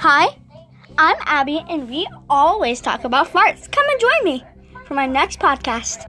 Hi, I'm Abby, and we always talk about farts. Come and join me for my next podcast.